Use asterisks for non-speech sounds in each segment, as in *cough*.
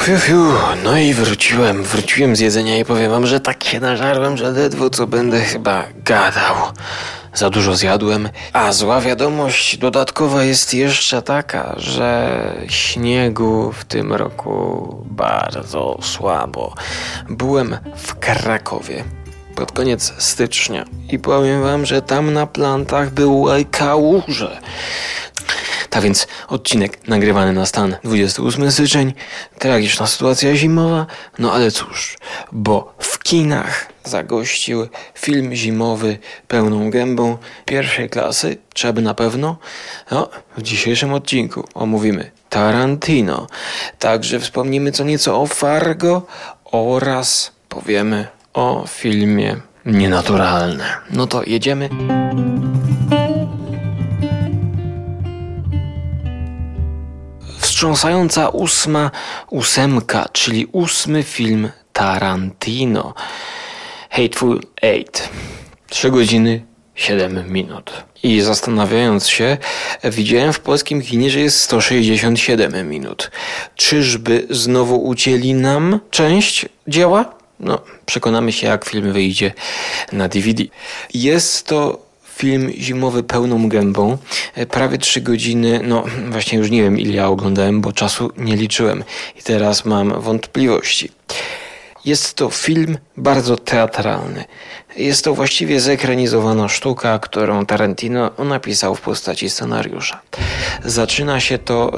Fiu, fiu, no i wróciłem, wróciłem z jedzenia i powiem wam, że tak się nażarłem, że ledwo co będę chyba gadał. Za dużo zjadłem, a zła wiadomość dodatkowa jest jeszcze taka, że śniegu w tym roku bardzo słabo. Byłem w Krakowie pod koniec stycznia i powiem wam, że tam na plantach były kałuże. Tak więc odcinek nagrywany na stan 28 styczeń, tragiczna sytuacja zimowa, no ale cóż, bo w kinach zagościł film zimowy pełną gębą pierwszej klasy, trzeba by na pewno. No, w dzisiejszym odcinku omówimy Tarantino, także wspomnimy co nieco o Fargo oraz powiemy o filmie Nienaturalne. No to jedziemy. Wstrząsająca ósma ósemka, czyli ósmy film Tarantino. Hateful Eight. Trzy godziny 7 minut. I zastanawiając się, widziałem w polskim kinie, że jest 167 minut. Czyżby znowu ucięli nam część dzieła? No, przekonamy się, jak film wyjdzie na DVD. Jest to film zimowy pełną gębą. E, prawie trzy godziny, no właśnie już nie wiem ile ja oglądałem, bo czasu nie liczyłem i teraz mam wątpliwości. Jest to film bardzo teatralny. Jest to właściwie zekranizowana sztuka, którą Tarantino napisał w postaci scenariusza. Zaczyna się to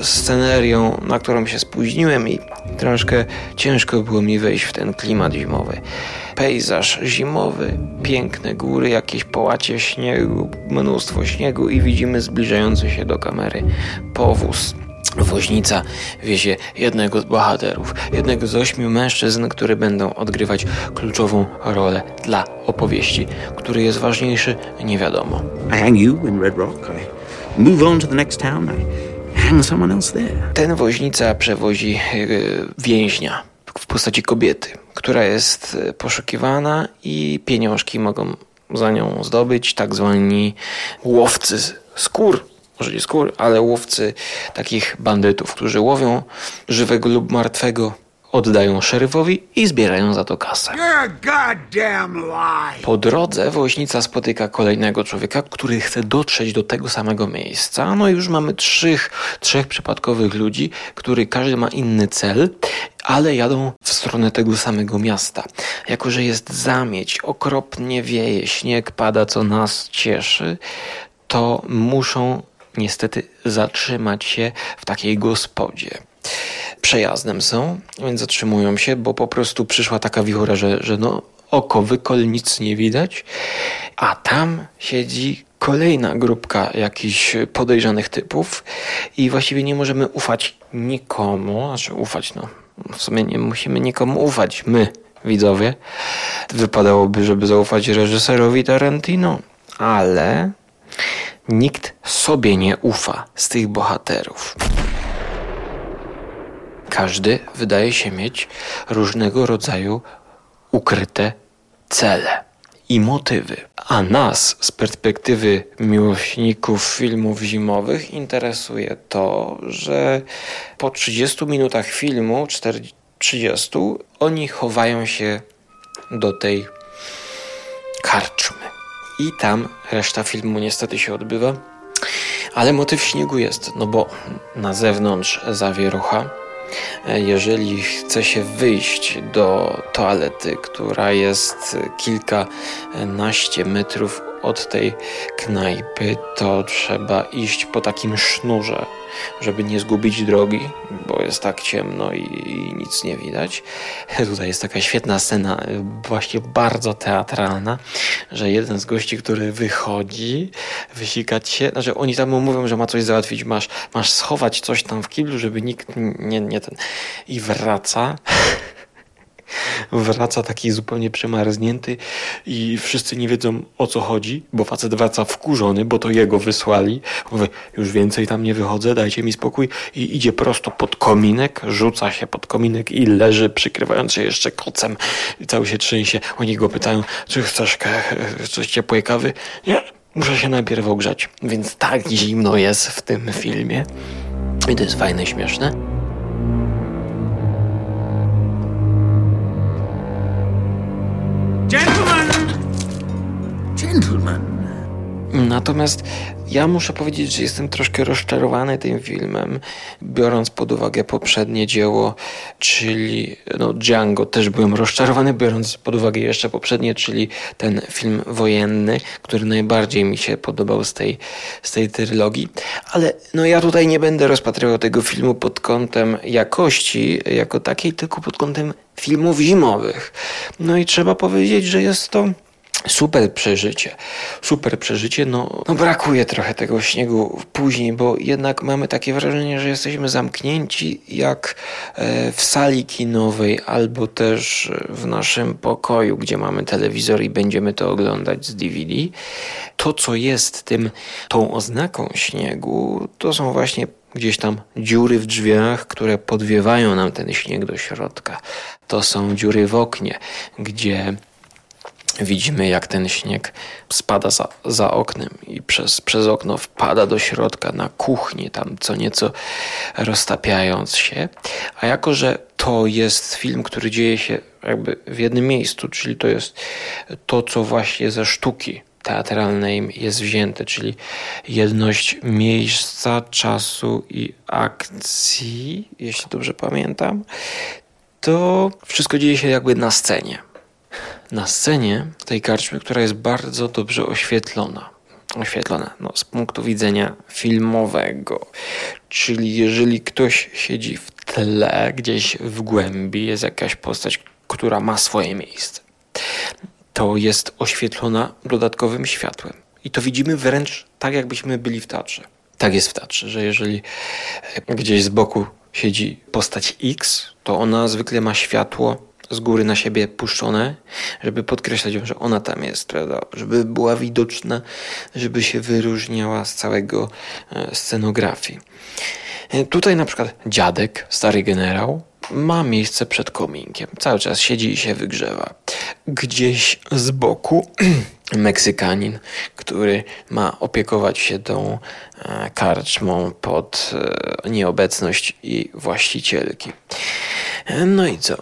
e, scenerią, na którą się spóźniłem i troszkę ciężko było mi wejść w ten klimat zimowy. Pejzaż zimowy, piękne góry, jakieś połacie śniegu, mnóstwo śniegu i widzimy zbliżający się do kamery powóz Woźnica wiezie jednego z bohaterów, jednego z ośmiu mężczyzn, które będą odgrywać kluczową rolę dla opowieści. Który jest ważniejszy, nie wiadomo. I hang you in Red Rock. I move on to the next town. I hang someone else there. Ten woźnica przewozi yy, więźnia w postaci kobiety, która jest e, poszukiwana i pieniążki mogą za nią zdobyć tak zwani łowcy skór może nie skór, ale łowcy takich bandytów, którzy łowią żywego lub martwego, oddają szeryfowi i zbierają za to kasę. Po drodze woźnica spotyka kolejnego człowieka, który chce dotrzeć do tego samego miejsca. No i już mamy trzech, trzech przypadkowych ludzi, który każdy ma inny cel, ale jadą w stronę tego samego miasta. Jako, że jest zamieć, okropnie wieje, śnieg pada, co nas cieszy, to muszą niestety zatrzymać się w takiej gospodzie. Przejazdem są, więc zatrzymują się, bo po prostu przyszła taka wichura, że, że no oko wykol, nic nie widać, a tam siedzi kolejna grupka jakichś podejrzanych typów i właściwie nie możemy ufać nikomu, znaczy ufać, no w sumie nie musimy nikomu ufać, my widzowie. Wypadałoby, żeby zaufać reżyserowi Tarantino, ale Nikt sobie nie ufa z tych bohaterów. Każdy wydaje się mieć różnego rodzaju ukryte cele i motywy. A nas z perspektywy miłośników filmów zimowych interesuje to, że po 30 minutach filmu, 30, oni chowają się do tej karczmy i tam reszta filmu niestety się odbywa. Ale motyw śniegu jest, no bo na zewnątrz zawierucha. Jeżeli chce się wyjść do toalety, która jest kilkanaście metrów od tej knajpy, to trzeba iść po takim sznurze, żeby nie zgubić drogi, bo jest tak ciemno i, i, nic nie widać. *laughs* Tutaj jest taka świetna scena, właśnie bardzo teatralna, że jeden z gości, który wychodzi, wysikać się, znaczy oni tam mu mówią, że ma coś załatwić, masz, masz schować coś tam w kiblu, żeby nikt nie, nie ten... I wraca *laughs* wraca taki zupełnie przemarznięty i wszyscy nie wiedzą o co chodzi, bo facet wraca wkurzony, bo to jego wysłali. Mówi, już więcej tam nie wychodzę, dajcie mi spokój i idzie prosto pod kominek, rzuca się pod kominek i leży przykrywając się jeszcze kocem i cały się trzęsie. Oni go pytają, czy chcesz coś ciepłej kawy? Nie, muszę się najpierw ogrzać. Więc tak zimno jest w tym filmie. I to jest fajne, śmieszne. Gentleman. Natomiast ja muszę powiedzieć, że jestem troszkę rozczarowany tym filmem, biorąc pod uwagę poprzednie dzieło, czyli no, Django. Też byłem rozczarowany, biorąc pod uwagę jeszcze poprzednie, czyli ten film wojenny, który najbardziej mi się podobał z tej, z tej trylogii. Ale no, ja tutaj nie będę rozpatrywał tego filmu pod kątem jakości jako takiej, tylko pod kątem filmów zimowych. No i trzeba powiedzieć, że jest to Super przeżycie, super przeżycie. No, no, brakuje trochę tego śniegu później, bo jednak mamy takie wrażenie, że jesteśmy zamknięci jak e, w sali kinowej albo też w naszym pokoju, gdzie mamy telewizor i będziemy to oglądać z DVD. To, co jest tym, tą oznaką śniegu, to są właśnie gdzieś tam dziury w drzwiach, które podwiewają nam ten śnieg do środka. To są dziury w oknie, gdzie Widzimy, jak ten śnieg spada za, za oknem i przez, przez okno wpada do środka na kuchnię, tam co nieco roztapiając się. A jako, że to jest film, który dzieje się jakby w jednym miejscu, czyli to jest to, co właśnie ze sztuki teatralnej jest wzięte, czyli jedność miejsca, czasu i akcji, jeśli dobrze pamiętam, to wszystko dzieje się jakby na scenie na scenie tej karczmy, która jest bardzo dobrze oświetlona. Oświetlona no, z punktu widzenia filmowego. Czyli jeżeli ktoś siedzi w tle, gdzieś w głębi, jest jakaś postać, która ma swoje miejsce, to jest oświetlona dodatkowym światłem. I to widzimy wręcz tak, jakbyśmy byli w teatrze. Tak jest w teatrze, że jeżeli gdzieś z boku siedzi postać X, to ona zwykle ma światło z góry na siebie puszczone, żeby podkreślać, że ona tam jest, prawda? Żeby była widoczna, żeby się wyróżniała z całego e, scenografii. E, tutaj na przykład dziadek, stary generał, ma miejsce przed kominkiem. Cały czas siedzi i się wygrzewa. Gdzieś z boku *clears throat* Meksykanin, który ma opiekować się tą e, karczmą pod nieobecność i właścicielki. No i co?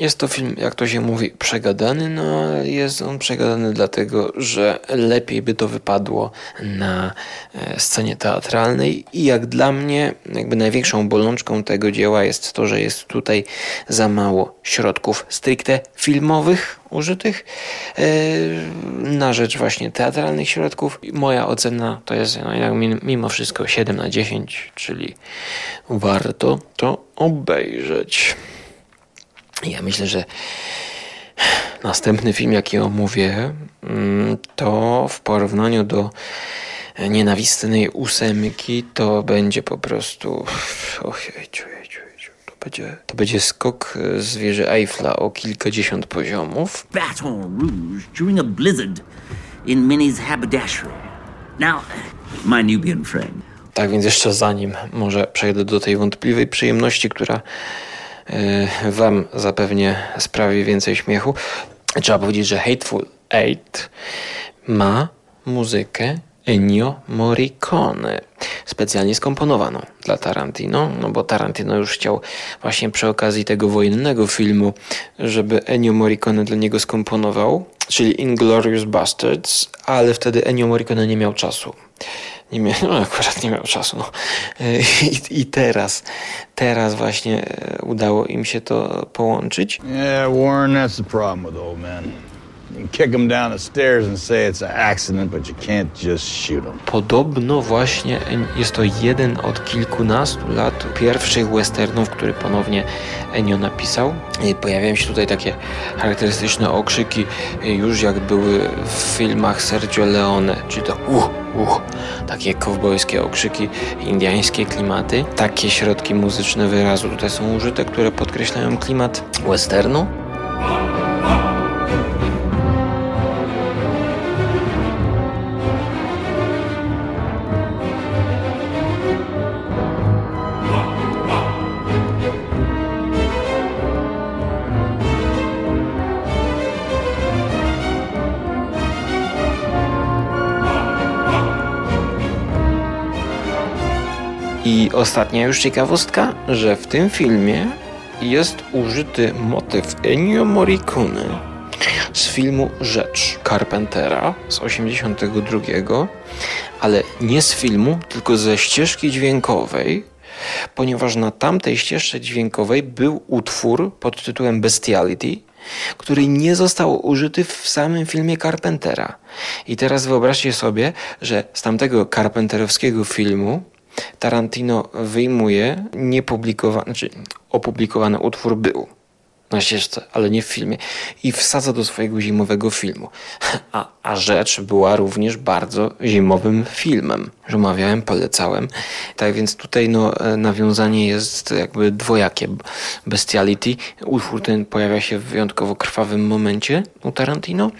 Jest to film, jak to się mówi, przegadany, no jest on przegadany dlatego, że lepiej by to wypadło na e, scenie teatralnej i jak dla mnie, jakby największą bolączką tego dzieła jest to, że jest tutaj za mało środków stricte filmowych użytych e, na rzecz właśnie teatralnych środków. Moja ocena to jest no, mimo wszystko 7 na 10, czyli warto to obejrzeć. Ja myślę, że następny film, jaki omówię, mm, to w porównaniu do nienawistnej ósemki, to będzie po prostu. Ojejciu, to będzie, to będzie skok z wieży Eiffla o kilkadziesiąt poziomów. Baton Rouge during a blizzard in Minnie's haberdashery. Now, my Nubian friend. Tak więc jeszcze zanim może przejdę do tej wątpliwej przyjemności, która E, wam zapewnie sprawi więcej śmiechu. Trzeba powiedzieć, że Hateful Eight ma muzykę Ennio Morricone, specjalnie skomponowaną dla Tarantino, no bo Tarantino już chciał właśnie przy okazji tego wojennego filmu, żeby Ennio Morricone dla niego skomponował, czyli Inglorious Bastards, ale wtedy Ennio Morricone nie miał czasu nie miał, no akurat nie miał czasu. No. *laughs* I, I, teraz, teraz właśnie e, udało im się to połączyć. Yeah, Warren, that's the problem with old men. Kick them down the stairs and say it's an accident, but you can't just shoot them. Podobno właśnie jest to jeden od kilkunastu lat pierwszych westernów, który ponownie Ennio napisał. Pojawiają się tutaj takie charakterystyczne okrzyki, już jak były w filmach Sergio Leone, czyli to uh, uh, takie kowbojskie okrzyki, indiańskie klimaty. Takie środki muzyczne wyrazu tutaj są użyte, które podkreślają klimat westernu. I ostatnia już ciekawostka, że w tym filmie jest użyty motyw Ennio Morricone, z filmu Rzecz Carpentera z 82, ale nie z filmu, tylko ze ścieżki dźwiękowej, ponieważ na tamtej ścieżce dźwiękowej był utwór pod tytułem Bestiality, który nie został użyty w samym filmie Carpentera. I teraz wyobraźcie sobie, że z tamtego carpenterowskiego filmu Tarantino wyjmuje niepublikowany, znaczy opublikowany utwór był na ścieżce, ale nie w filmie i wsadza do swojego zimowego filmu. A, a rzecz była również bardzo zimowym filmem. Że omawiałem, polecałem. Tak więc tutaj no, e, nawiązanie jest jakby dwojakie. Bestiality, utwór ten pojawia się w wyjątkowo krwawym momencie u Tarantino.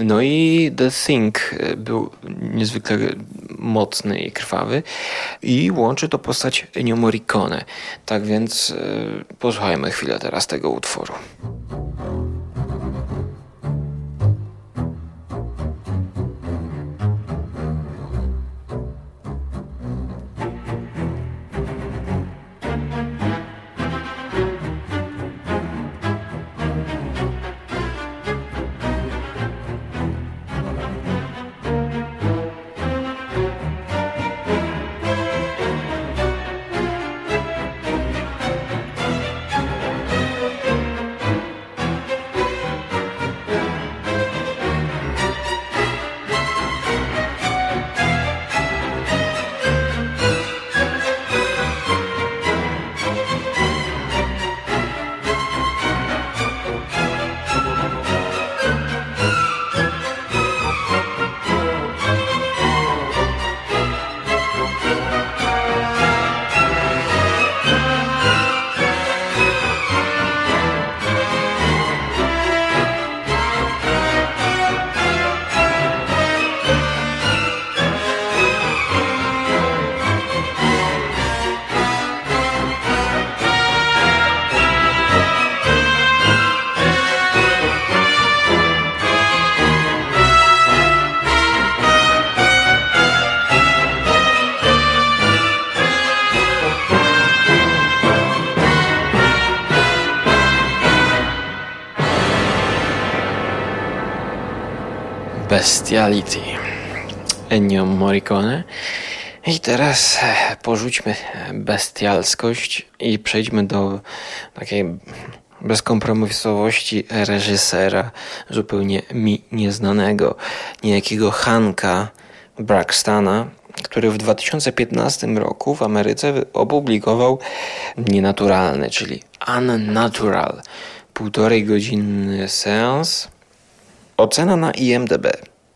No i The Thing e, był niezwykle mocny i krwawy i łączy to postać Ennio Morricone. Tak więc yy, posłuchajmy chwilę teraz tego utworu. oro. Bestiality. Ennio Morricone. I teraz e, porzućmy bestialskość i przejdźmy do takiej bezkompromisowości reżysera zupełnie mi nieznanego, niejakiego Hanka Braxtona, który w 2015 roku w Ameryce opublikował nienaturalny, czyli Unnatural, półtorej godziny seans Ocena na IMDB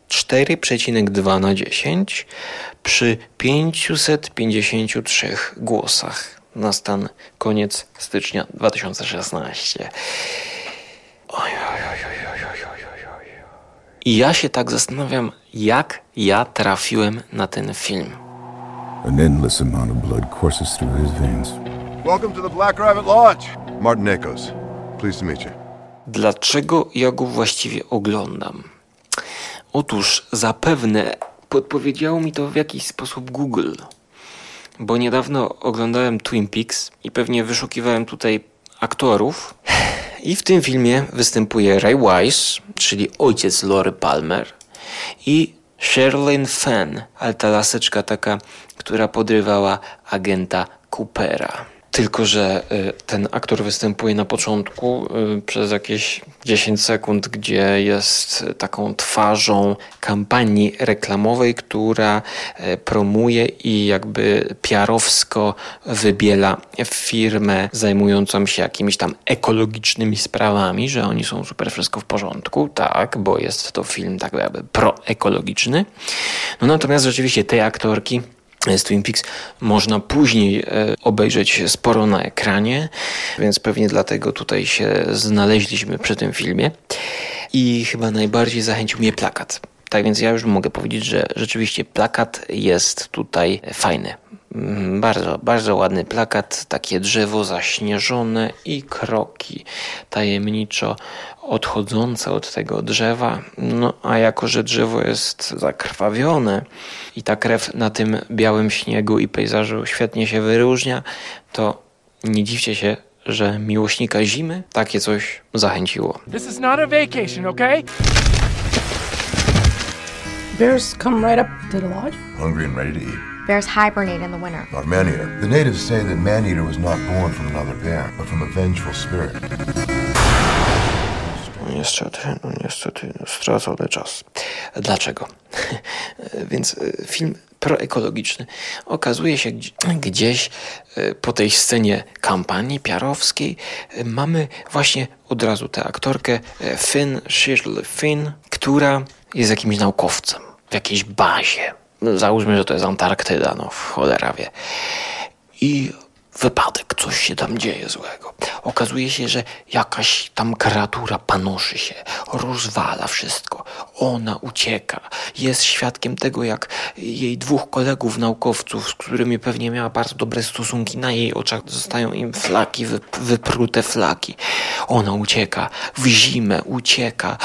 4,2 na 10 przy 553 głosach na stan koniec stycznia 2016. Oj, oj, oj, oj, oj, oj, oj, oj. I ja się tak zastanawiam, jak ja trafiłem na ten film. An endless amount of blood courses through his veins. Welcome to the Black Rabbit Lodge. Martin Akos. Pleased to meet you. Dlaczego ja go właściwie oglądam? Otóż zapewne podpowiedziało mi to w jakiś sposób Google, bo niedawno oglądałem Twin Peaks i pewnie wyszukiwałem tutaj aktorów. I w tym filmie występuje Ray Wise, czyli ojciec Lory Palmer i Sherilyn Fenn, ale ta laseczka taka, która podrywała agenta Coopera. Tylko, że y, ten aktor występuje na początku y, przez jakieś 10 sekund, gdzie jest taką twarzą kampanii reklamowej, która y, promuje i jakby piarowsko wybiela firmę zajmującą się jakimiś tam ekologicznymi sprawami, że oni są super wszystko w porządku. Tak, bo jest to film tak jakby proekologiczny. No natomiast rzeczywiście tej aktorki z Twin Peaks można później e, obejrzeć sporo na ekranie, więc pewnie dlatego tutaj się znaleźliśmy przy tym filmie. I chyba najbardziej zachęcił mnie plakat. Tak więc ja już mogę powiedzieć, że rzeczywiście plakat jest tutaj fajny. Mm, bardzo, bardzo ładny plakat, takie drzewo zaśnieżone i kroki tajemniczo odchodzące od tego drzewa. No a jako, że drzewo jest zakrwawione i ta krew na tym białym śniegu i pejzażu świetnie się wyróżnia, to nie dziwcie się, że miłośnika zimy takie coś zachęciło. This is not a vacation, okay? Bears come right up to the lodge. hungry and ready to eat. Bears hibernate in the winter. Not man-eater. The natives say that man-eater was not born from another bear, but from a vengeful spirit. No niestety, no niestety, stracony czas. Dlaczego? *laughs* Więc y, film proekologiczny okazuje się gdzie- gdzieś y, po tej scenie kampanii piarowskiej y, mamy właśnie od razu tę aktorkę Finn Shirley Finn, która jest jakimś naukowcem w jakiejś bazie. Załóżmy, że to jest Antarktyda, no cholera wie. I wypadek, coś się tam dzieje złego. Okazuje się, że jakaś tam kreatura panoszy się, rozwala wszystko. Ona ucieka. Jest świadkiem tego, jak jej dwóch kolegów naukowców, z którymi pewnie miała bardzo dobre stosunki, na jej oczach zostają im flaki, wyp- wyprute flaki. Ona ucieka, w zimę ucieka.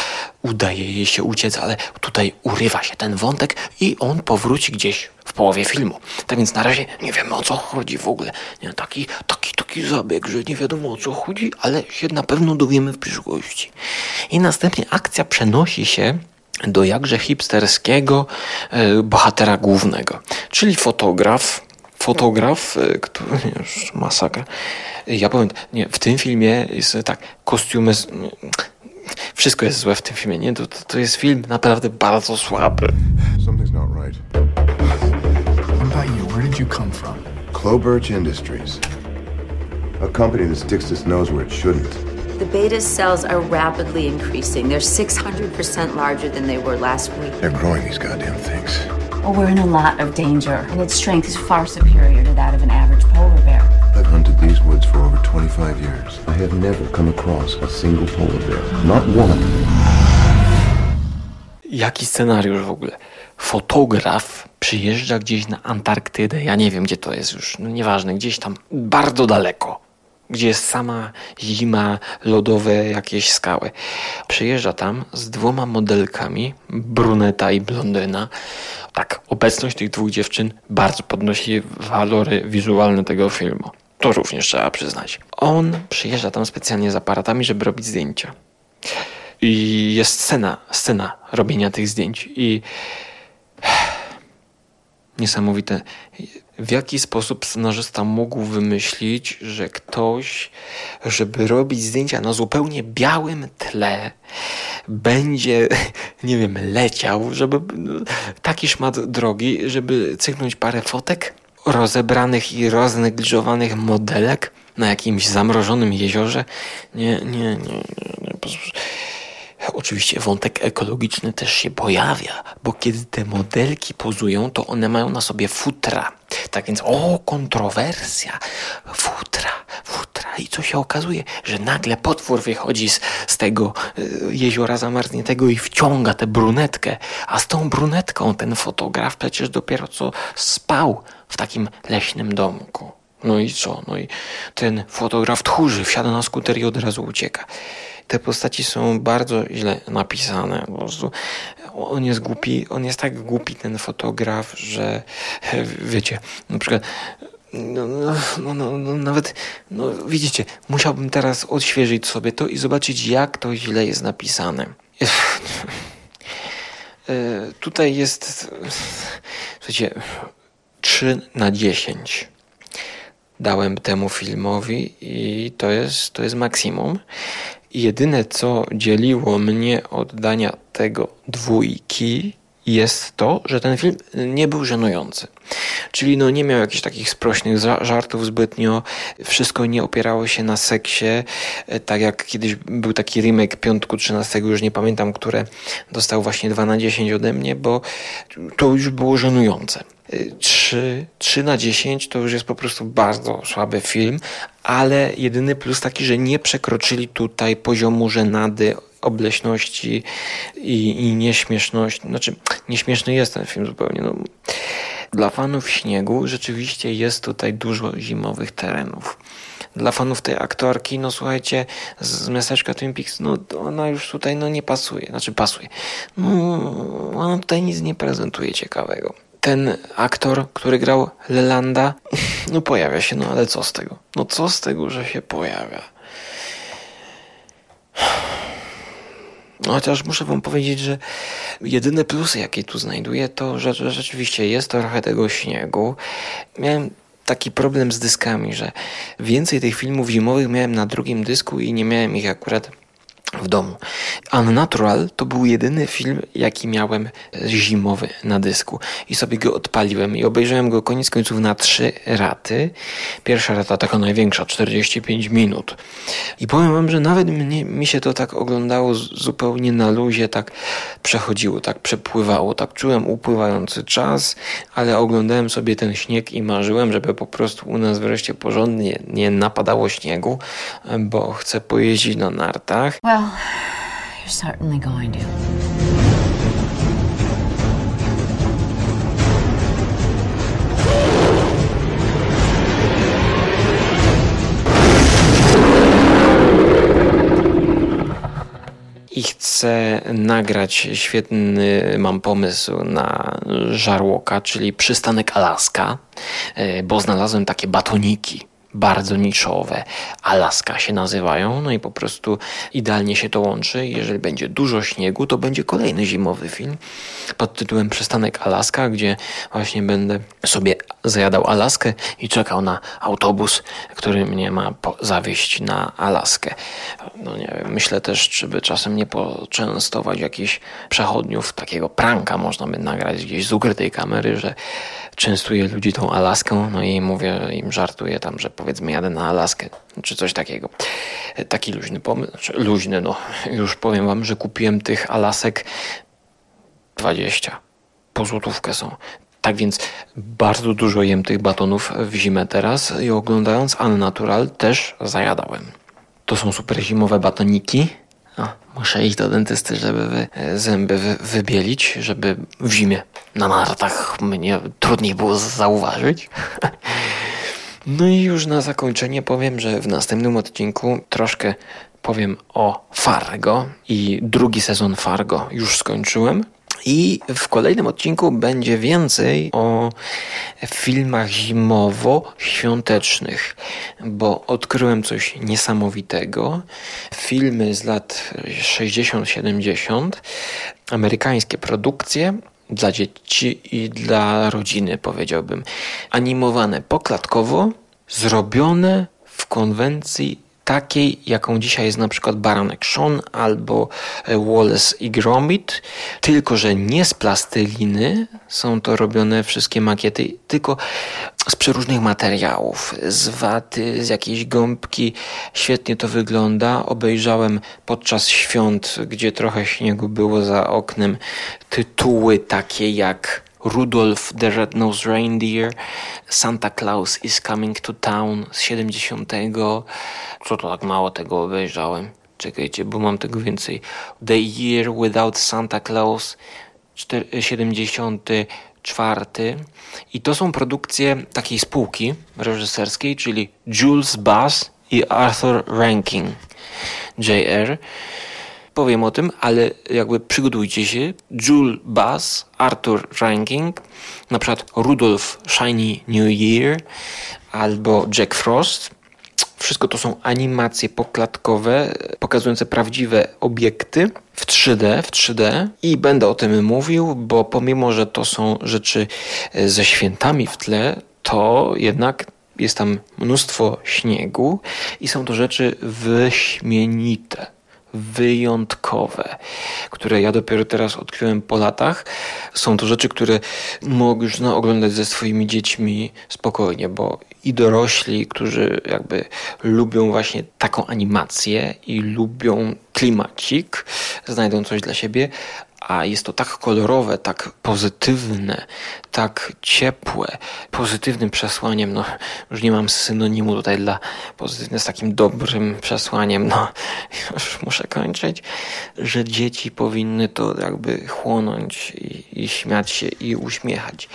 Udaje jej się uciec, ale tutaj urywa się ten wątek i on powróci gdzieś w połowie filmu. Tak więc na razie nie wiemy o co chodzi w ogóle. Nie, taki, taki, taki zabieg, że nie wiadomo o co chodzi, ale się na pewno dowiemy w przyszłości. I następnie akcja przenosi się do jakże hipsterskiego e, bohatera głównego, czyli fotograf. Fotograf, e, który *laughs* już masakra. Ja powiem, nie, w tym filmie jest tak, kostiumy. S- nie, Wszystko jest złe w tym filmie, nie? To, to, to jest film naprawdę bardzo słaby. Something's not right. What about you? Where did you come from? Clobirch Industries. A company that sticks its nose where it shouldn't. The beta cells are rapidly increasing. They're 600% larger than they were last week. They're growing these goddamn things. Well, we're in a lot of danger, and its strength is far superior to that of an average polar bear. Have never come across a single polar bear. Not one. Jaki scenariusz w ogóle? Fotograf przyjeżdża gdzieś na Antarktydę, ja nie wiem gdzie to jest już, no nieważne, gdzieś tam bardzo daleko, gdzie jest sama zima, lodowe jakieś skały. Przyjeżdża tam z dwoma modelkami, bruneta i blondyna. Tak, obecność tych dwóch dziewczyn bardzo podnosi walory wizualne tego filmu. To również trzeba przyznać. On przyjeżdża tam specjalnie z aparatami, żeby robić zdjęcia. I jest scena, scena robienia tych zdjęć. I *sighs* niesamowite. W jaki sposób scenarzysta mógł wymyślić, że ktoś, żeby robić zdjęcia na zupełnie białym tle, będzie, *laughs* nie wiem, leciał, żeby no, taki szmat drogi, żeby cyknąć parę fotek rozebranych i roznegliżowanych modelek na jakimś zamrożonym jeziorze? Nie, nie, nie, nie. Oczywiście wątek ekologiczny też się pojawia, bo kiedy te modelki pozują, to one mają na sobie futra. Tak więc, o, kontrowersja, futra, futra. I co się okazuje, że nagle potwór wychodzi z, z tego y, jeziora zamarzniętego i wciąga tę brunetkę. A z tą brunetką ten fotograf przecież dopiero co spał w takim leśnym domku. No i co? No i ten fotograf tchórzy, wsiada na skuter i od razu ucieka. Te postaci są bardzo źle napisane. Po prostu on jest głupi, on jest tak głupi ten fotograf, że *laughs* wiecie, na przykład no, no, no, no, no nawet, no widzicie, musiałbym teraz odświeżyć sobie to i zobaczyć, jak to źle jest napisane. *laughs* E, Tutaj jest, słuchajcie, 3 na 10 dałem temu filmowi i to jest, to jest maksimum. Jedyne, co dzieliło mnie od dania tego dwójki, jest to, że ten film nie był żenujący. Czyli no nie miał jakichś takich sprośnych żartów zbytnio, wszystko nie opierało się na seksie, e, tak jak kiedyś był taki remake Piątku 13, już nie pamiętam, które dostał właśnie 2 na 10 ode mnie, bo to już było żenujące. 3, 3 na 10 to już jest po prostu bardzo słaby film, ale jedyny plus taki, że nie przekroczyli tutaj poziomu żenady, obleśności i, i nieśmieszności. Znaczy, nieśmieszny jest ten film zupełnie. No. Dla fanów śniegu rzeczywiście jest tutaj dużo zimowych terenów. Dla fanów tej aktorki, no słuchajcie, z, miasteczka Twin Peaks, no ona już tutaj no nie pasuje. Znaczy pasuje. No, ona tutaj nic nie prezentuje ciekawego ten aktor, który grał Lelanda, *laughs* no pojawia się, no ale co z tego? No co z tego, że się pojawia? Chociaż muszę wam powiedzieć, że jedyne plusy, jakie tu znajduję, to że, że rzeczywiście jest trochę tego śniegu. Miałem taki problem z dyskami, że więcej tych filmów zimowych miałem na drugim dysku i nie miałem ich akurat w domu. Unnatural to był jedyny film, jaki miałem zimowy na dysku i sobie go odpaliłem i obejrzałem go koniec końców na trzy raty. Pierwsza rata taka największa, 45 minut. I powiem wam, że nawet mnie, mi się to tak oglądało zupełnie na luzie, tak przechodziło, tak przepływało, tak czułem upływający czas, ale oglądałem sobie ten śnieg i marzyłem, żeby po prostu u nas wreszcie porządnie nie napadało śniegu, bo chcę pojeździć na nartach. Well, you're certainly going to. i chcę nagrać świetny, mam pomysł na żarłoka, czyli przystanek Alaska, e, bo znalazłem takie batoniki bardzo niszowe. Alaska się nazywają, no i po prostu idealnie się to łączy. Jeżeli będzie dużo śniegu, to będzie kolejny zimowy film pod tytułem Przystanek Alaska, gdzie właśnie będę sobie zajadał Alaskę i czekał na autobus, który mnie ma zawieźć na Alaskę. No nie wiem, myślę też, czy by czasem nie poczęstować jakichś przechodniów, takiego pranka można by nagrać gdzieś z ukrytej kamery, że częstuję ludzi tą Alaską, no i mówię im, żartuję tam, że powiedzmy jadę na Alaskę, czy coś takiego. Taki luźny pomysł, znaczy luźny, no już powiem wam, że kupiłem tych Alasek 20. Po złotówkę są. Tak więc bardzo dużo jem tych batonów w zimę teraz i oglądając Unnatural też zajadałem. To są super zimowe batoniki. A, muszę iść do dentysty, żeby wy, zęby wy, wybielić, żeby w zimie na nartach mnie trudniej było zauważyć. *laughs* No i już na zakończenie powiem, że w następnym odcinku troszkę powiem o Fargo i drugi sezon Fargo już skończyłem. I w kolejnym odcinku będzie więcej o filmach zimowo-świątecznych, bo odkryłem coś niesamowitego. Filmy z lat 60-70, amerykańskie produkcje dla dzieci i dla rodziny, powiedziałbym. Animowane poklatkowo, zrobione w konwencji takiej, jaką dzisiaj jest na przykład Baranek Sean albo e, Wallace i Gromit, tylko że nie z plasteliny są to robione wszystkie makiety, tylko z przeróżnych materiałów, z waty, z jakiejś gąbki. Świetnie to wygląda. Obejrzałem podczas świąt, gdzie trochę śniegu było za oknem, tytuły takie jak Rudolph the Red-Nosed Reindeer, Santa Claus is Coming to Town z 70. Co to tak mało tego obejrzałem? Czekajcie, bo mam tego więcej. The Year Without Santa Claus 74. I to są produkcje takiej spółki reżyserskiej, czyli Jules Bass i Arthur Rankin Jr powiem o tym, ale jakby przygotujcie się. Jules Bass, Arthur Ranking, na przykład Rudolph Shiny New Year albo Jack Frost. Wszystko to są animacje poklatkowe pokazujące prawdziwe obiekty w 3D, w 3D i będę o tym mówił, bo pomimo, że to są rzeczy ze świętami w tle, to jednak jest tam mnóstwo śniegu i są to rzeczy wyśmienite wyjątkowe, które ja dopiero teraz odkryłem po latach. Są to rzeczy, które można oglądać ze swoimi dziećmi spokojnie, bo i dorośli, którzy jakby lubią właśnie taką animację i lubią klimacik, znajdą coś dla siebie, a jest to tak kolorowe, tak pozytywne, tak ciepłe, pozytywnym przesłaniem, no już nie mam synonimu tutaj dla pozytywne z takim dobrym przesłaniem, no *laughs* już muszę kończyć, że dzieci powinny to jakby chłonąć i, i śmiać się i uśmiechać.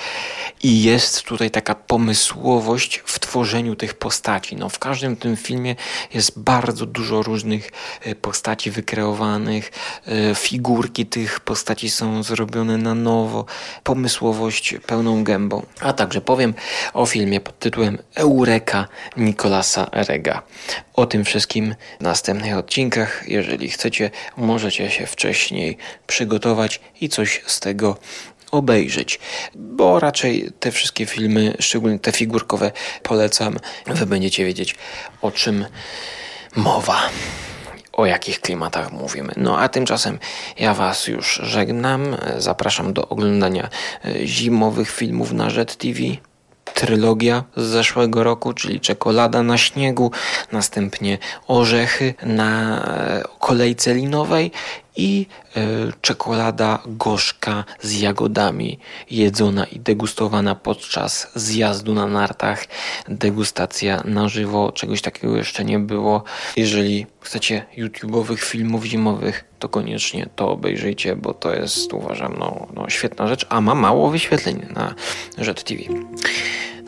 I jest tutaj taka pomysłowość w tworzeniu tych postaci. No, w każdym tym filmie jest bardzo dużo różnych e, postaci wykreowanych, e, figurki tych postaci są zrobione na nowo, pomysłowość pełną gębą. A także powiem o filmie pod tytułem Eureka Nicolasa Rega. O tym wszystkim w następnych odcinkach. Jeżeli chcecie, możecie się wcześniej przygotować i coś z tego obejrzeć, bo raczej te wszystkie filmy, szczególnie te figurkowe, polecam. Wy będziecie wiedzieć o czym mowa. O jakich klimatach mówimy. No a tymczasem ja Was już żegnam. Zapraszam do oglądania e, zimowych filmów na Red TV trylogia z zeszłego roku, czyli czekolada na śniegu, następnie orzechy na e, kolejce linowej i e, czekolada gorzka z jagodami, jedzona i degustowana podczas zjazdu na nartach. Degustacja na żywo, czegoś takiego jeszcze nie było. Jeżeli chcecie YouTube'owych filmów zimowych, to koniecznie to obejrzyjcie, bo to jest uważam no, no świetna rzecz, a ma mało wyświetleń na Red TV.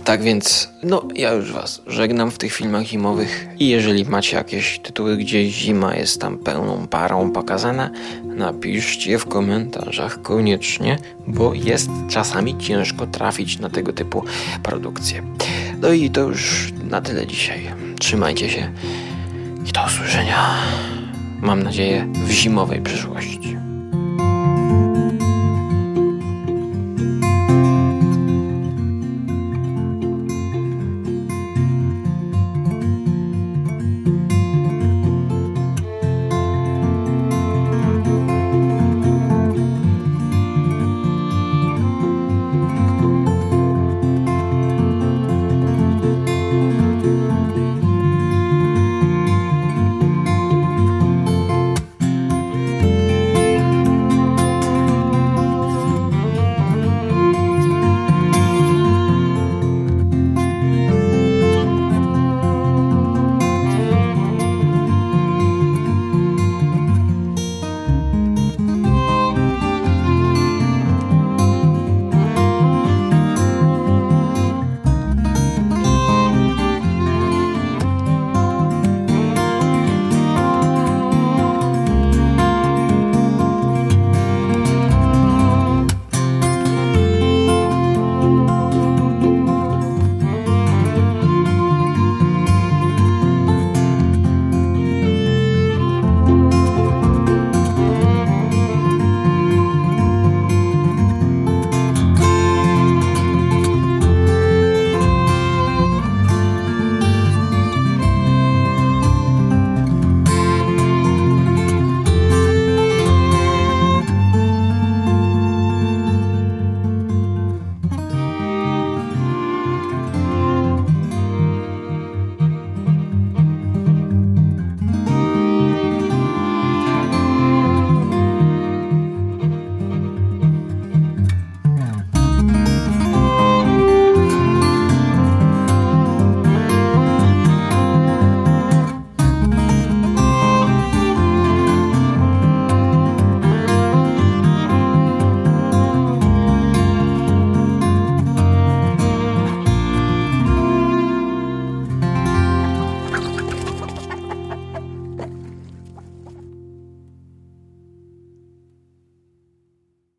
Tak więc, no ja już Was żegnam w tych filmach zimowych i jeżeli macie jakieś tytuły, gdzie zima jest tam pełną parą pokazana, napiszcie w komentarzach koniecznie, bo jest czasami ciężko trafić na tego typu produkcje. No i to już na tyle dzisiaj. Trzymajcie się i do usłyszenia. Mam nadzieję w zimowej przyszłości.